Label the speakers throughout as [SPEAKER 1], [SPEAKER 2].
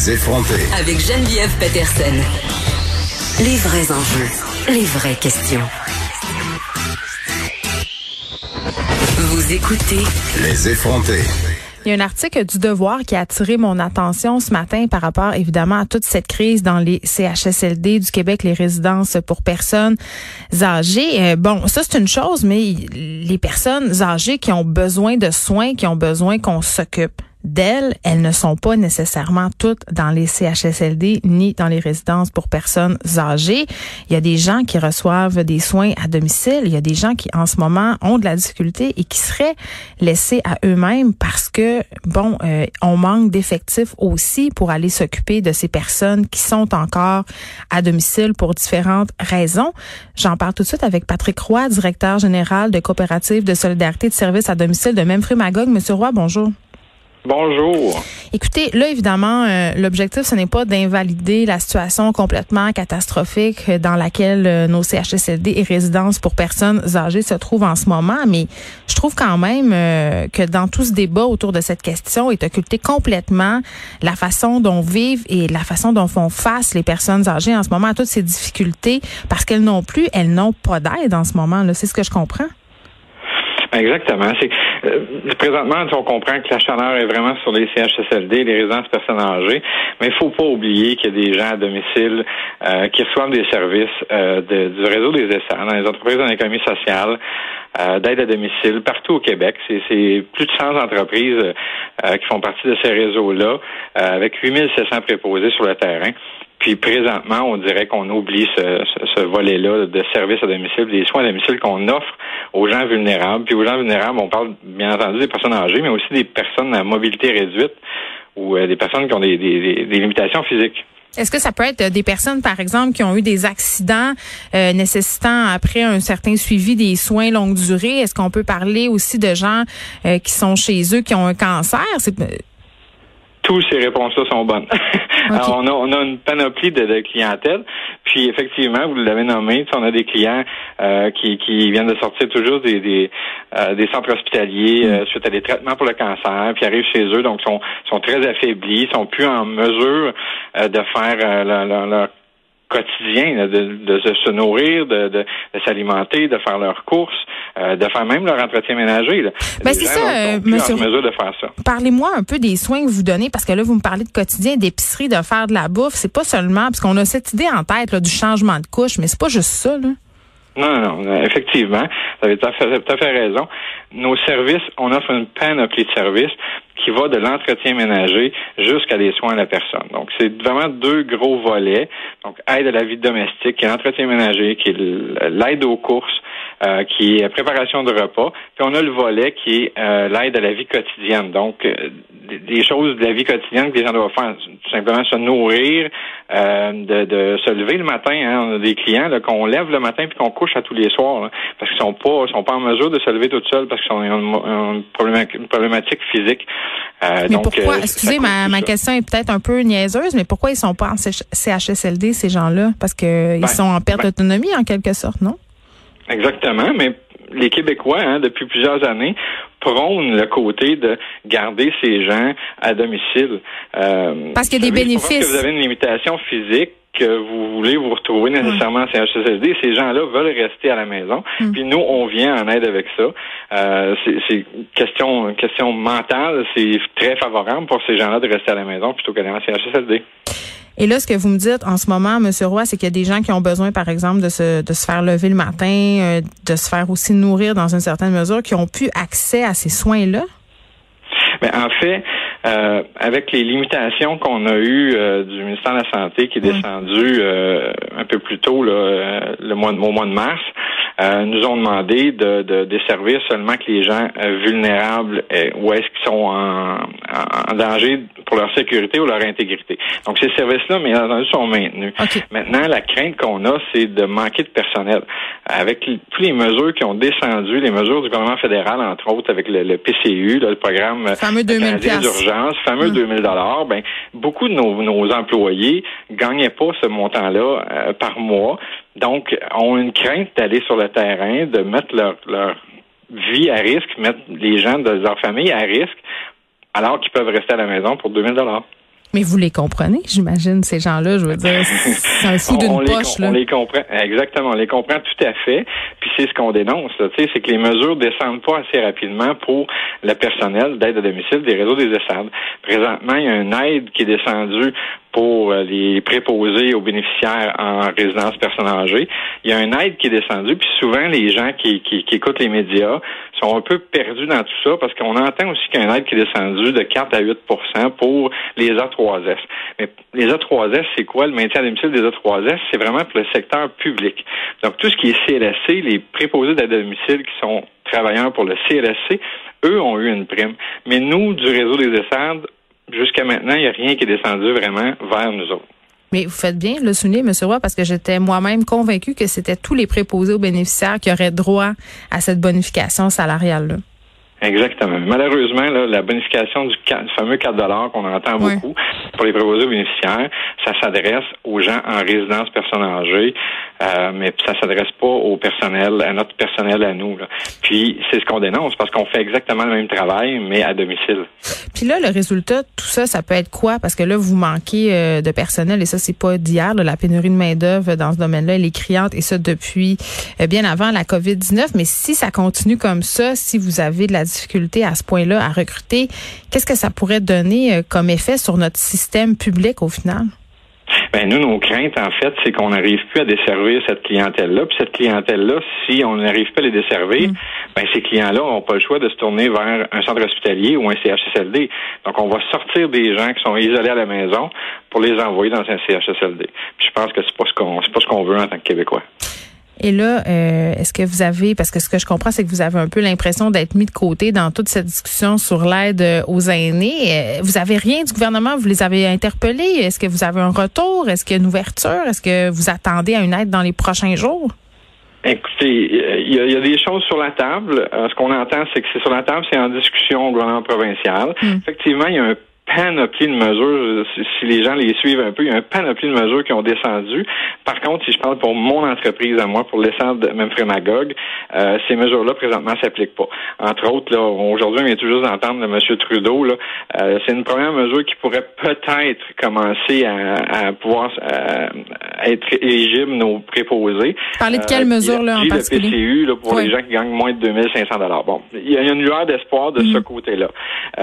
[SPEAKER 1] Les effronter.
[SPEAKER 2] Avec Geneviève Peterson. Les vrais enjeux, les vraies questions. Vous écoutez
[SPEAKER 1] Les effronter.
[SPEAKER 3] Il y a un article du Devoir qui a attiré mon attention ce matin par rapport évidemment à toute cette crise dans les CHSLD du Québec, les résidences pour personnes âgées. Euh, bon, ça c'est une chose, mais les personnes âgées qui ont besoin de soins, qui ont besoin qu'on s'occupe d'elles, elles ne sont pas nécessairement toutes dans les CHSLD ni dans les résidences pour personnes âgées. Il y a des gens qui reçoivent des soins à domicile. Il y a des gens qui, en ce moment, ont de la difficulté et qui seraient laissés à eux-mêmes parce que, bon, euh, on manque d'effectifs aussi pour aller s'occuper de ces personnes qui sont encore à domicile pour différentes raisons. J'en parle tout de suite avec Patrick Roy, directeur général de coopérative de solidarité de services à domicile de Memphis Magog. Monsieur Roy, bonjour.
[SPEAKER 4] Bonjour.
[SPEAKER 3] Écoutez, là, évidemment, euh, l'objectif, ce n'est pas d'invalider la situation complètement catastrophique dans laquelle euh, nos CHSLD et résidences pour personnes âgées se trouvent en ce moment, mais je trouve quand même euh, que dans tout ce débat autour de cette question est occulté complètement la façon dont vivent et la façon dont font face les personnes âgées en ce moment à toutes ces difficultés, parce qu'elles n'ont plus, elles n'ont pas d'aide en ce moment. C'est ce que je comprends.
[SPEAKER 4] Exactement. Euh, présentement, on comprend que la chaleur est vraiment sur les CHSLD, les résidences personnes âgées, mais il faut pas oublier qu'il y a des gens à domicile euh, qui reçoivent des services euh, du réseau des essais dans les entreprises en économie sociale, d'aide à domicile partout au Québec. C'est plus de 100 entreprises qui font partie de ces réseaux-là, avec 8700 préposés sur le terrain. Puis présentement, on dirait qu'on oublie ce, ce, volet-là de services à domicile, des soins à domicile qu'on offre aux gens vulnérables. Puis aux gens vulnérables, on parle bien entendu des personnes âgées, mais aussi des personnes à mobilité réduite ou euh, des personnes qui ont des, des, des limitations physiques.
[SPEAKER 3] Est-ce que ça peut être des personnes, par exemple, qui ont eu des accidents euh, nécessitant après un certain suivi des soins longue durée? Est-ce qu'on peut parler aussi de gens euh, qui sont chez eux, qui ont un cancer?
[SPEAKER 4] Toutes ces réponses-là sont bonnes. Alors, on, a, on a une panoplie de, de clientèle. Puis effectivement, vous l'avez nommé, on a des clients euh, qui, qui viennent de sortir toujours des, des, euh, des centres hospitaliers mm. euh, suite à des traitements pour le cancer, puis arrivent chez eux, donc sont, sont très affaiblis, sont plus en mesure de faire leur, leur quotidien, de, se nourrir, de, de, s'alimenter, de faire leurs courses, euh, de faire même leur entretien ménager.
[SPEAKER 3] Ben c'est ça,
[SPEAKER 4] euh,
[SPEAKER 3] monsieur.
[SPEAKER 4] mesure de faire ça.
[SPEAKER 3] Parlez-moi un peu des soins que vous donnez, parce que là, vous me parlez de quotidien, d'épicerie, de faire de la bouffe. C'est pas seulement, parce qu'on a cette idée en tête là, du changement de couche, mais c'est pas juste ça. Là.
[SPEAKER 4] Non, non, non, effectivement, vous avez tout à, fait, tout à fait raison. Nos services, on offre une panoplie de services qui va de l'entretien ménager jusqu'à des soins à la personne. Donc, c'est vraiment deux gros volets. Donc, aide à la vie domestique, qui est l'entretien ménager, qui est l'aide aux courses, euh, qui est préparation de repas. Puis on a le volet qui est euh, l'aide à la vie quotidienne. Donc, euh, des choses de la vie quotidienne que les gens doivent faire, tout simplement se nourrir, de, de, se lever le matin. Hein. On a des clients qu'on lève le matin puis qu'on couche à tous les soirs, parce qu'ils sont pas sont pas en mesure de se lever tout seuls parce qu'ils ont une, une problématique physique.
[SPEAKER 3] Euh, mais pourquoi, euh, excusez, ma, ma question est peut-être un peu niaiseuse, mais pourquoi ils sont pas en CHSLD, ces gens-là? Parce qu'ils ben, sont en perte ben d'autonomie, en quelque sorte, non?
[SPEAKER 4] Exactement, mais les Québécois, hein, depuis plusieurs années, prônent le côté de garder ces gens à domicile.
[SPEAKER 3] Euh, Parce qu'il y a des bénéfices.
[SPEAKER 4] que vous avez une limitation physique que vous voulez vous retrouver nécessairement en CHSLD. Ces gens-là veulent rester à la maison. Mm. Puis nous, on vient en aide avec ça. Euh, c'est question, question mentale. C'est très favorable pour ces gens-là de rester à la maison plutôt qu'aller en CHSLD.
[SPEAKER 3] Et là, ce que vous me dites en ce moment, M. Roy, c'est qu'il y a des gens qui ont besoin, par exemple, de se, de se faire lever le matin, euh, de se faire aussi nourrir dans une certaine mesure, qui ont pu accès à ces soins-là?
[SPEAKER 4] Mais en fait, euh, avec les limitations qu'on a eues euh, du ministère de la Santé qui est descendu euh, un peu plus tôt là, le mois, au mois de mars, euh, nous ont demandé de, de desservir seulement que les gens euh, vulnérables euh, ou est-ce qu'ils sont en, en, danger pour leur sécurité ou leur intégrité. Donc ces services-là, mais entendu, sont maintenus. Maintenant, la crainte qu'on a, c'est de manquer de personnel. Avec toutes les mesures qui ont descendu, les mesures du gouvernement fédéral, entre autres, avec le, PCU, le programme
[SPEAKER 3] fameux
[SPEAKER 4] d'urgence, fameux 2000 hum. dollars, ben beaucoup de nos, nos employés gagnaient pas ce montant-là par mois. Donc, ont une crainte d'aller sur le terrain, de mettre leur, leur vie à risque, mettre les gens de leur famille à risque, alors qu'ils peuvent rester à la maison pour 2000 dollars.
[SPEAKER 3] Mais vous les comprenez, j'imagine, ces gens-là, je veux dire, c'est un fou d'une poche.
[SPEAKER 4] là. On les comprend, exactement, on les comprend tout à fait. Puis c'est ce qu'on dénonce, tu sais, c'est que les mesures descendent pas assez rapidement pour le personnel d'aide à domicile des réseaux des ESSAD. Présentement, il y a une aide qui est descendue pour euh, les préposés aux bénéficiaires en résidence personne âgée. Il y a une aide qui est descendue, puis souvent les gens qui, qui, qui écoutent les médias sont un peu perdus dans tout ça parce qu'on entend aussi qu'il y a une aide qui est descendue de 4 à 8% pour les A3S. Mais les A3S, c'est quoi? Le maintien à domicile des A3S? C'est vraiment pour le secteur public. Donc tout ce qui est CLSC, les préposés d'aide à domicile qui sont travailleurs pour le CLSC, eux ont eu une prime. Mais nous, du réseau des ESSAD, jusqu'à maintenant, il n'y a rien qui est descendu vraiment vers nous autres.
[SPEAKER 3] Mais vous faites bien le souligner, M. Roy, parce que j'étais moi-même convaincu que c'était tous les préposés aux bénéficiaires qui auraient droit à cette bonification salariale-là.
[SPEAKER 4] Exactement. Malheureusement, la bonification du, fameux 4 qu'on entend beaucoup pour les préposés bénéficiaires, ça s'adresse aux gens en résidence personne âgée, euh, mais ça s'adresse pas au personnel, à notre personnel à nous. Puis c'est ce qu'on dénonce parce qu'on fait exactement le même travail, mais à domicile.
[SPEAKER 3] Puis là, le résultat, tout ça, ça peut être quoi? Parce que là, vous manquez euh, de personnel et ça, c'est pas d'hier. La pénurie de main-d'œuvre dans ce domaine-là, elle est criante et ça depuis euh, bien avant la COVID-19. Mais si ça continue comme ça, si vous avez de la difficulté à ce point-là à recruter, qu'est-ce que ça pourrait donner euh, comme effet sur notre système public au final?
[SPEAKER 4] Ben nous, nos craintes, en fait, c'est qu'on n'arrive plus à desservir cette clientèle-là. Puis cette clientèle-là, si on n'arrive pas à les desservir, mm. ben ces clients-là n'ont pas le choix de se tourner vers un centre hospitalier ou un CHSLD. Donc, on va sortir des gens qui sont isolés à la maison pour les envoyer dans un CHSLD. Puis je pense que c'est pas ce qu'on c'est pas ce qu'on veut en tant que Québécois.
[SPEAKER 3] Et là, euh, est-ce que vous avez, parce que ce que je comprends, c'est que vous avez un peu l'impression d'être mis de côté dans toute cette discussion sur l'aide euh, aux aînés. Euh, vous avez rien du gouvernement, vous les avez interpellés? Est-ce que vous avez un retour? Est-ce qu'il y a une ouverture? Est-ce que vous attendez à une aide dans les prochains jours?
[SPEAKER 4] Écoutez, il y, a, des choses sur la table. ce qu'on entend, c'est que c'est sur la table, c'est en discussion au gouvernement provincial. Hmm. Effectivement, il y a un panoplie de mesures. Si les gens les suivent un peu, il y a un panoplie de mesures qui ont descendu. Par contre, si je parle pour mon entreprise à moi, pour l'essence de même Frémagogue, euh, ces mesures-là, présentement, s'appliquent pas. Entre autres, là, aujourd'hui, on vient tout juste d'entendre de M. Trudeau, là, euh, c'est une première mesure qui pourrait peut-être commencer à, pouvoir euh, être éligible nos préposés.
[SPEAKER 3] Parlez de quelle mesure, là, en particulier?
[SPEAKER 4] Le PCU, là, pour les gens qui gagnent moins de 2500 Bon, il y a une lueur d'espoir de ce mm. côté-là.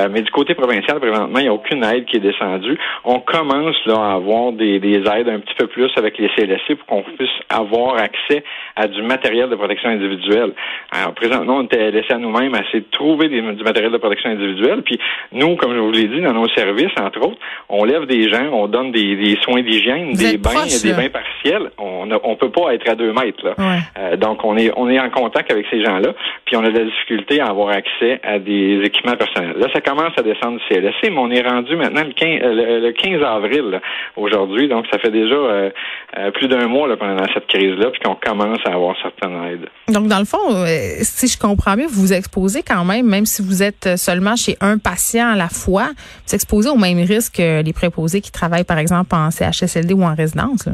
[SPEAKER 4] mais du côté provincial, présentement, il y a aucune aide qui est descendue. On commence là à avoir des, des aides un petit peu plus avec les CLSC pour qu'on puisse avoir accès à du matériel de protection individuelle. Alors, présentement, on était laissé à nous-mêmes à essayer de trouver du matériel de protection individuelle. Puis nous, comme je vous l'ai dit, dans nos services, entre autres, on lève des gens, on donne des, des soins d'hygiène, des bains, des bains partiels. On on peut pas être à deux mètres. Là. Euh, donc, on est on est en contact avec ces gens-là. Puis on a de la difficulté à avoir accès à des équipements personnels. Là, ça commence à descendre du CLSC, mais on est rendu maintenant le 15, euh, le 15 avril aujourd'hui. Donc, ça fait déjà euh, plus d'un mois dans cette crise-là, puis qu'on commence à avoir certaines aides.
[SPEAKER 3] Donc, dans le fond, si je comprends bien, vous vous exposez quand même, même si vous êtes seulement chez un patient à la fois, vous exposez au même risque que les préposés qui travaillent, par exemple, en CHSLD ou en résidence.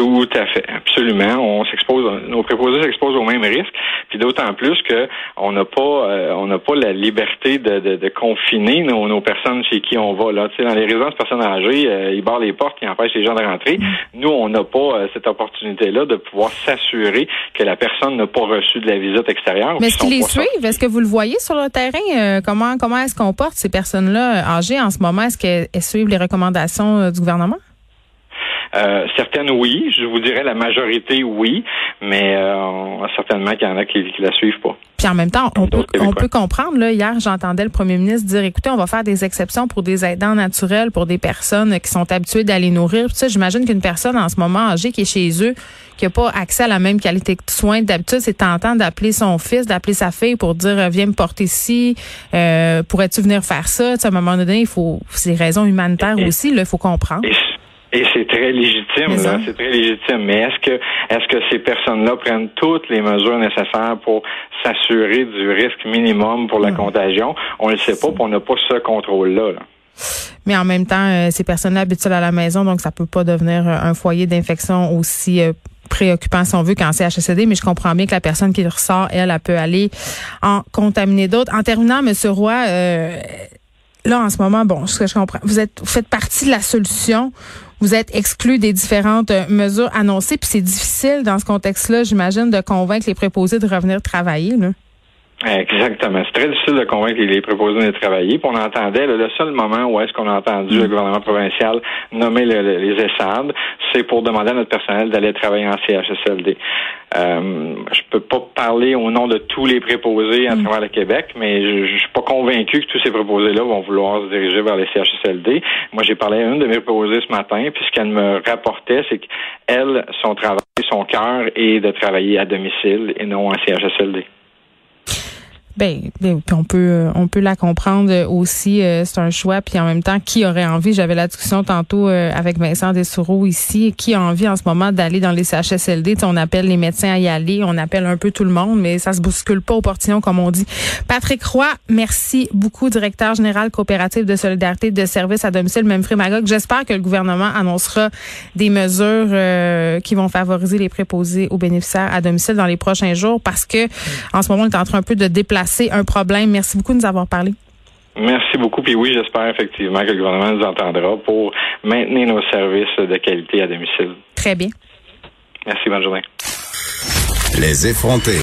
[SPEAKER 4] Tout à fait, absolument. On s'expose, nos préposés s'exposent au même risque, puis d'autant plus que on n'a pas, euh, on n'a pas la liberté de, de, de confiner nos, nos, personnes chez qui on va. Là, tu sais, dans les résidences personnes âgées, euh, ils barrent les portes, ils empêchent les gens de rentrer. Mm. Nous, on n'a pas euh, cette opportunité-là de pouvoir s'assurer que la personne n'a pas reçu de la visite extérieure.
[SPEAKER 3] Mais est-ce qu'ils les suivent? Est-ce que vous le voyez sur le terrain? Comment, comment est-ce qu'on porte ces personnes-là âgées en ce moment? Est-ce qu'elles suivent les recommandations du gouvernement?
[SPEAKER 4] Euh, certaines, oui. Je vous dirais la majorité, oui. Mais euh, certainement qu'il y en a qui, qui la suivent pas.
[SPEAKER 3] Puis en même temps, on peut, on peut comprendre. Là, hier, j'entendais le premier ministre dire, écoutez, on va faire des exceptions pour des aidants naturels, pour des personnes qui sont habituées d'aller nourrir. Puis ça, j'imagine qu'une personne en ce moment âgée qui est chez eux, qui n'a pas accès à la même qualité de soins d'habitude, c'est tentant d'appeler son fils, d'appeler sa fille pour dire, euh, viens me porter ici, euh, pourrais-tu venir faire ça? à un moment donné, il faut, c'est raisons humanitaires aussi, il faut comprendre.
[SPEAKER 4] Et c'est très légitime, là, c'est très légitime. Mais est-ce que est-ce que ces personnes-là prennent toutes les mesures nécessaires pour s'assurer du risque minimum pour la contagion? On ne le sait pas, puis on n'a pas ce contrôle-là.
[SPEAKER 3] Mais en même temps, euh, ces personnes-là habitent à la maison, donc ça peut pas devenir euh, un foyer d'infection aussi euh, préoccupant si on veut qu'en CHSCD, mais je comprends bien que la personne qui ressort, elle, elle peut aller en contaminer d'autres. En terminant, M. Roy, là, en ce moment, bon, ce que je comprends, vous êtes, vous faites partie de la solution vous êtes exclu des différentes euh, mesures annoncées, puis c'est difficile dans ce contexte-là, j'imagine, de convaincre les préposés de revenir travailler. Là.
[SPEAKER 4] Exactement. C'est très difficile de convaincre les préposés de travailler. Puis on entendait le seul moment où est-ce qu'on a entendu le mm. gouvernement provincial nommer les ESSAD, c'est pour demander à notre personnel d'aller travailler en CHSLD. Euh, je peux pas parler au nom de tous les préposés à mm. travers le Québec, mais je, je, suis pas convaincu que tous ces préposés-là vont vouloir se diriger vers les CHSLD. Moi, j'ai parlé à une de mes préposées ce matin, puis ce qu'elle me rapportait, c'est qu'elle, son travail, son cœur est de travailler à domicile et non en CHSLD.
[SPEAKER 3] Ben, ben on peut euh, on peut la comprendre aussi. Euh, c'est un choix. Puis en même temps, qui aurait envie J'avais la discussion tantôt euh, avec Vincent Dessoureau ici. Qui a envie en ce moment d'aller dans les CHSLD On appelle les médecins à y aller. On appelle un peu tout le monde, mais ça se bouscule pas au portillon comme on dit. Patrick Roy, merci beaucoup, directeur général coopératif de solidarité de services à domicile, même Magog. J'espère que le gouvernement annoncera des mesures qui vont favoriser les préposés aux bénéficiaires à domicile dans les prochains jours, parce que en ce moment, on est en train un peu de déplacer c'est un problème. Merci beaucoup de nous avoir parlé.
[SPEAKER 4] Merci beaucoup. Puis oui, j'espère effectivement que le gouvernement nous entendra pour maintenir nos services de qualité à domicile.
[SPEAKER 3] Très bien.
[SPEAKER 4] Merci, bonne journée.
[SPEAKER 1] Les effrontés.